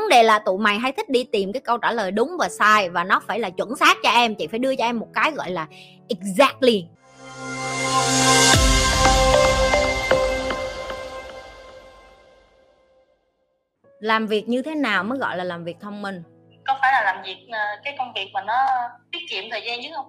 vấn đề là tụi mày hay thích đi tìm cái câu trả lời đúng và sai và nó phải là chuẩn xác cho em. Chị phải đưa cho em một cái gọi là exactly. Làm việc như thế nào mới gọi là làm việc thông minh? Có phải là làm việc ờ, cái công việc mà nó tiết kiệm thời gian chứ không?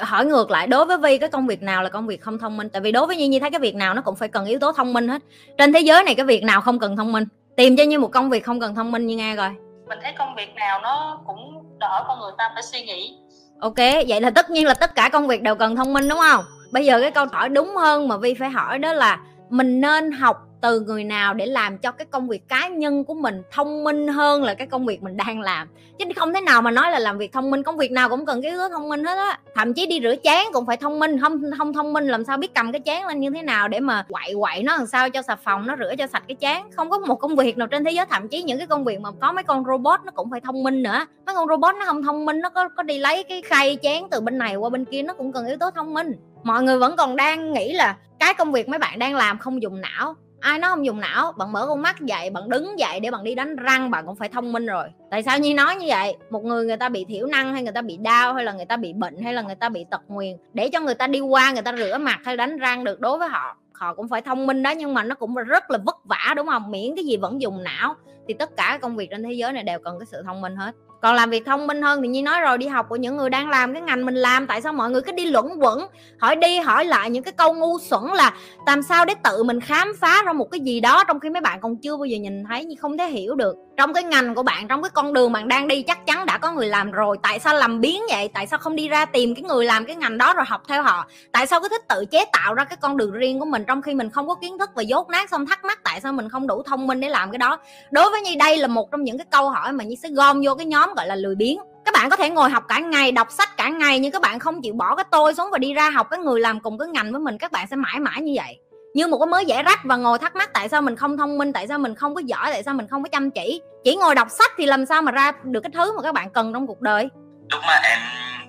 Hỏi ngược lại đối với vi cái công việc nào là công việc không thông minh? Tại vì đối với nhi nhi thấy cái việc nào nó cũng phải cần yếu tố thông minh hết. Trên thế giới này cái việc nào không cần thông minh tìm cho như một công việc không cần thông minh như nghe coi. Mình thấy công việc nào nó cũng đỡ con người ta phải suy nghĩ. Ok vậy là tất nhiên là tất cả công việc đều cần thông minh đúng không? Bây giờ cái câu hỏi đúng hơn mà vi phải hỏi đó là mình nên học từ người nào để làm cho cái công việc cá nhân của mình thông minh hơn là cái công việc mình đang làm. Chứ không thể nào mà nói là làm việc thông minh, công việc nào cũng cần cái yếu tố thông minh hết á. Thậm chí đi rửa chén cũng phải thông minh, không không thông minh làm sao biết cầm cái chén lên như thế nào để mà quậy quậy nó làm sao cho xà phòng nó rửa cho sạch cái chén. Không có một công việc nào trên thế giới, thậm chí những cái công việc mà có mấy con robot nó cũng phải thông minh nữa. Mấy con robot nó không thông minh, nó có có đi lấy cái khay chén từ bên này qua bên kia, nó cũng cần yếu tố thông minh. Mọi người vẫn còn đang nghĩ là cái công việc mấy bạn đang làm không dùng não ai nó không dùng não, bạn mở con mắt dậy, bạn đứng dậy để bạn đi đánh răng, bạn cũng phải thông minh rồi. Tại sao như nói như vậy? Một người người ta bị thiểu năng hay người ta bị đau hay là người ta bị bệnh hay là người ta bị tật nguyền, để cho người ta đi qua, người ta rửa mặt hay đánh răng được đối với họ họ cũng phải thông minh đó, nhưng mà nó cũng rất là vất vả, đúng không? Miễn cái gì vẫn dùng não, thì tất cả công việc trên thế giới này đều cần cái sự thông minh hết còn làm việc thông minh hơn thì như nói rồi, đi học của những người đang làm cái ngành mình làm, tại sao mọi người cứ đi luẩn quẩn? Hỏi đi hỏi lại những cái câu ngu xuẩn là làm sao để tự mình khám phá ra một cái gì đó? Trong khi mấy bạn còn chưa bao giờ nhìn thấy nhưng không thể hiểu được. Trong cái ngành của bạn, trong cái con đường bạn đang đi, chắc chắn đã có người làm rồi. Tại sao làm biến vậy? Tại sao không đi ra tìm cái người làm cái ngành đó rồi học theo họ? Tại sao cứ thích tự chế tạo ra cái con đường riêng của mình, trong khi mình không có kiến thức và dốt nát xong thắc mắc tại sao mình không đủ thông minh để làm cái đó? Đối với như đây là một trong những cái câu hỏi mà như sẽ gom vô cái nhóm gọi là lười biếng. Các bạn có thể ngồi học cả ngày đọc sách cả ngày nhưng các bạn không chịu bỏ cái tôi xuống và đi ra học cái người làm cùng cái ngành với mình các bạn sẽ mãi mãi như vậy. Như một cái mới giải rách và ngồi thắc mắc tại sao mình không thông minh tại sao mình không có giỏi tại sao mình không có chăm chỉ. Chỉ ngồi đọc sách thì làm sao mà ra được cái thứ mà các bạn cần trong cuộc đời. Lúc mà em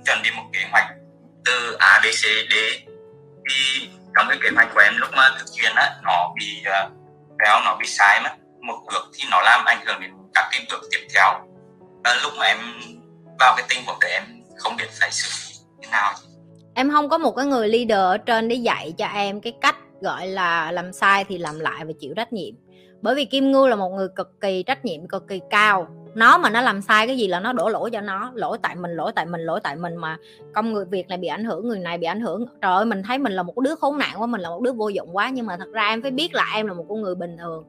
chuẩn bị một kế hoạch từ A B C D thì trong cái kế hoạch của em lúc mà thực hiện á nó bị uh, nó bị sai mất. Một bước thì nó làm ảnh hưởng đến các cái bước tiếp theo à, lúc mà em vào cái tình huống đấy em không biết phải xử lý thế nào. Em không có một cái người leader ở trên để dạy cho em cái cách gọi là làm sai thì làm lại và chịu trách nhiệm. Bởi vì kim ngưu là một người cực kỳ trách nhiệm cực kỳ cao. Nó mà nó làm sai cái gì là nó đổ lỗi cho nó. Lỗi tại mình lỗi tại mình lỗi tại mình mà công người việc này bị ảnh hưởng người này bị ảnh hưởng. Trời ơi mình thấy mình là một đứa khốn nạn quá mình là một đứa vô dụng quá. Nhưng mà thật ra em phải biết là em là một con người bình thường.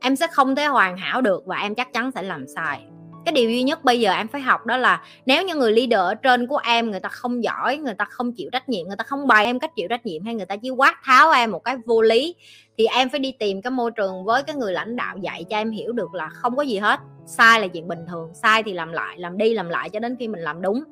Em sẽ không thể hoàn hảo được và em chắc chắn sẽ làm sai cái điều duy nhất bây giờ em phải học đó là nếu như người leader ở trên của em người ta không giỏi, người ta không chịu trách nhiệm, người ta không bày em cách chịu trách nhiệm hay người ta chỉ quát tháo em một cái vô lý, thì em phải đi tìm cái môi trường với cái người lãnh đạo dạy cho em hiểu được là không có gì hết. Sai là chuyện bình thường, sai thì làm lại, làm đi làm lại cho đến khi mình làm đúng.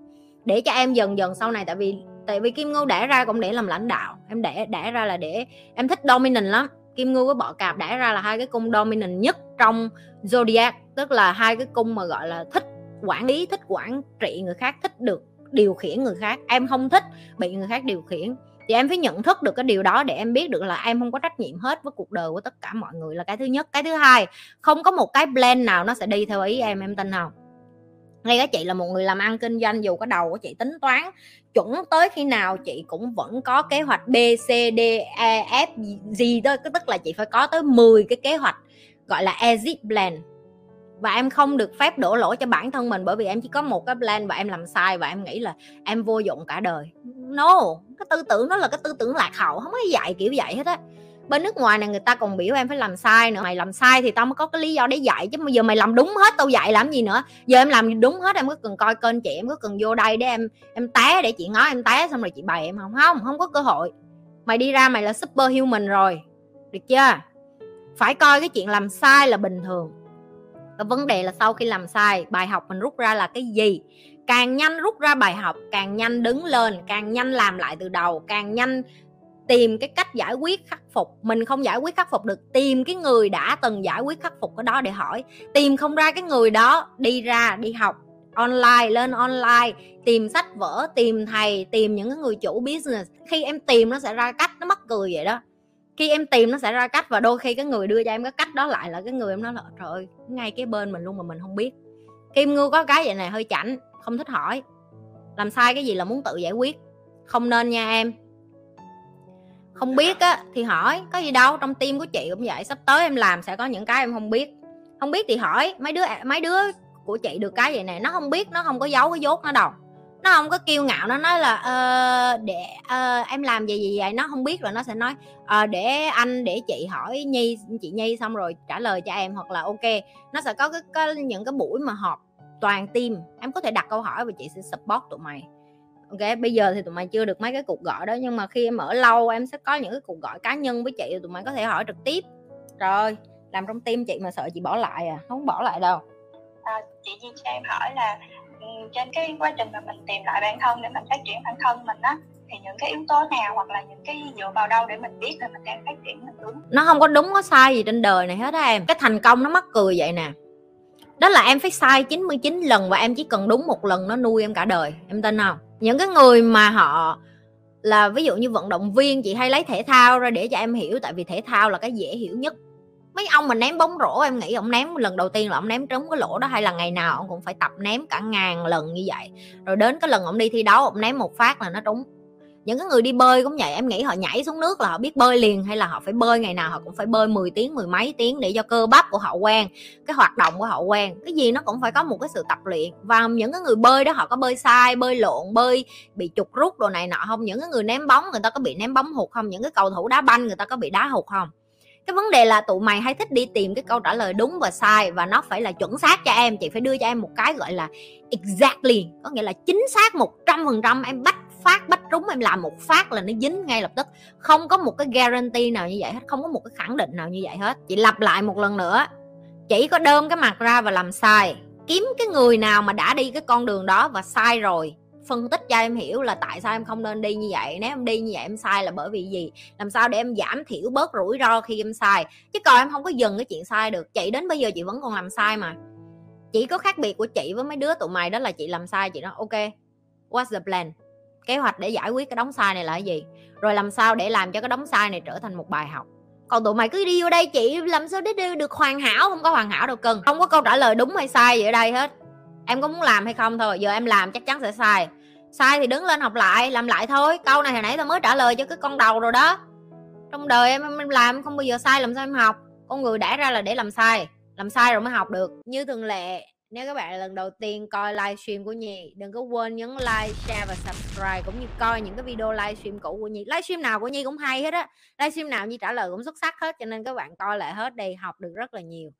Để cho em dần dần sau này, tại vì tại vì kim ngưu đẻ ra cũng để làm lãnh đạo, em đẻ đẻ ra là để, em thích dominant lắm kim ngưu với bọ cạp đã ra là hai cái cung dominant nhất trong zodiac, tức là hai cái cung mà gọi là thích quản lý, thích quản trị người khác, thích được điều khiển người khác. Em không thích bị người khác điều khiển. Thì em phải nhận thức được cái điều đó để em biết được là em không có trách nhiệm hết với cuộc đời của tất cả mọi người là cái thứ nhất. Cái thứ hai, không có một cái plan nào nó sẽ đi theo ý em em tin không? Ngay cả chị là một người làm ăn kinh doanh, dù có đầu của chị tính toán, chuẩn tới khi nào chị cũng vẫn có kế hoạch B, C, D E F gì đó tức là chị phải có tới 10 cái kế hoạch, gọi là exit plan. Và em không được phép đổ lỗi cho bản thân mình bởi vì em chỉ có một cái plan và em làm sai và em nghĩ là em vô dụng cả đời. No, cái tư tưởng đó là cái tư tưởng lạc hậu, không có dạy kiểu vậy hết á bên nước ngoài này người ta còn biểu em phải làm sai nữa. Mày làm sai thì tao mới có cái lý do để dạy, chứ bây giờ mày làm đúng hết, tao dạy làm gì nữa? Giờ em làm đúng hết, em có cần coi kênh chị, em có cần vô đây để em em té để chị ngó, em té xong rồi chị bày em. Không không không có cơ hội. Mày đi ra mày là super human rồi. Được chưa? Phải coi cái chuyện làm sai là bình thường. Vấn đề là sau khi làm sai, bài học mình rút ra là cái gì? Càng nhanh rút ra bài học, càng nhanh đứng lên, càng nhanh làm lại từ đầu, càng nhanh tìm cái cách giải quyết khắc phục. Mình không giải quyết khắc phục được, tìm cái người đã từng giải quyết khắc phục cái đó để hỏi. Tìm không ra cái người đó đi ra, đi học online, lên online, tìm sách vở, tìm thầy, tìm những cái người chủ business. Khi em tìm nó sẽ ra cách, nó mắc cười vậy đó. Khi em tìm nó sẽ ra cách và đôi khi cái người đưa cho em cái cách đó lại là cái người em nói là, trời ơi, ngay cái bên mình luôn mà mình không biết. Kim ngưu có cái vậy này hơi chảnh, không thích hỏi. Làm sai cái gì là muốn tự giải quyết. Không nên nha em không biết á thì hỏi có gì đâu trong tim của chị cũng vậy sắp tới em làm sẽ có những cái em không biết. Không biết thì hỏi mấy đứa mấy đứa của chị được cái vậy này nó không biết nó không có giấu cái dốt nó đâu. Nó không có kiêu ngạo nó nói là uh, để uh, em làm gì gì vậy? Nó không biết rồi nó sẽ nói uh, để anh để chị hỏi nhi chị nhi xong rồi trả lời cho em. Hoặc là ok nó sẽ có cái, cái những cái buổi mà họp toàn team. Em có thể đặt câu hỏi và chị sẽ support tụi mày ok bây giờ thì tụi mày chưa được mấy cái cuộc gọi đó nhưng mà khi em ở lâu em sẽ có những cái cuộc gọi cá nhân với chị tụi mày có thể hỏi trực tiếp. Rồi làm trong tim chị mà sợ chị bỏ lại à không bỏ lại đâu. À, chị Di cho em hỏi là trên cái quá trình mà mình tìm lại bản thân để mình phát triển bản thân mình á thì những cái yếu tố nào hoặc là những cái dựa vào đâu để mình biết là mình đang phát triển mình đúng? Nó không có đúng có sai gì trên đời này hết á em. Cái thành công nó mắc cười vậy nè đó là em phải sai 99 lần và em chỉ cần đúng một lần nó nuôi em cả đời, em tin không? Những cái người mà họ là ví dụ như vận động viên, chị hay lấy thể thao ra để cho em hiểu, tại vì thể thao là cái dễ hiểu nhất. Mấy ông mà ném bóng rổ, em nghĩ ông ném, lần đầu tiên là ông ném trúng cái lỗ đó hay là ngày nào ông cũng phải tập ném cả ngàn lần như vậy. Rồi đến cái lần ông đi thi đấu, ông ném một phát là nó trúng những cái người đi bơi cũng vậy, em nghĩ họ nhảy xuống nước là họ biết bơi liền, hay là họ phải bơi, ngày nào họ cũng phải bơi 10 tiếng, mười mấy tiếng để cho cơ bắp của họ quen, cái hoạt động của họ quen. Cái gì nó cũng phải có một cái sự tập luyện. Và những cái người bơi đó họ có bơi sai, bơi lộn, bơi bị trục rút đồ này nọ không? Những cái người ném bóng người ta có bị ném bóng hụt không? Những cái cầu thủ đá banh người ta có bị đá hụt không? Cái vấn đề là tụi mày hay thích đi tìm cái câu trả lời đúng và sai và nó phải là chuẩn xác cho em. Chị phải đưa cho em một cái gọi là exactly, có nghĩa là chính xác một trăm phần trăm. Em bắt phát, bách trúng em làm một phát là nó dính ngay lập tức. Không có một cái guarantee nào như vậy hết, không có một cái khẳng định nào như vậy hết. Chị lặp lại một lần nữa. Chỉ có đơm cái mặt ra và làm sai. Kiếm cái người nào mà đã đi cái con đường đó và sai rồi. Phân tích cho em hiểu là tại sao em không nên đi như vậy. Nếu em đi như vậy em sai là bởi vì gì? Làm sao để em giảm thiểu bớt rủi ro khi em sai? Chứ còn em không có dừng cái chuyện sai được. Chị đến bây giờ chị vẫn còn làm sai mà. Chỉ có khác biệt của chị với mấy đứa tụi mày đó là chị làm sai, chị nói, ok, what's the plan? Kế hoạch để giải quyết cái đóng sai này là cái gì? Rồi làm sao để làm cho cái đóng sai này trở thành một bài học? Còn tụi mày cứ đi vô đây chị, làm sao để được hoàn hảo? Không có hoàn hảo đâu cưng không có câu trả lời đúng hay sai gì ở đây hết. Em có muốn làm hay không thôi, giờ em làm chắc chắn sẽ sai. Sai thì đứng lên học lại, làm lại thôi. Câu này hồi nãy tao mới trả lời cho cái con đầu rồi đó. Trong đời em em làm không bao giờ sai, làm sao em học? Con người đã ra là để làm sai làm sai rồi mới học được. Như thường lệ nếu các bạn là lần đầu tiên coi livestream của Nhi đừng có quên nhấn like, share và subscribe cũng như coi những cái video livestream cũ của Nhi. Livestream nào của Nhi cũng hay hết á. Livestream nào Nhi trả lời cũng xuất sắc hết cho nên các bạn coi lại hết đi học được rất là nhiều.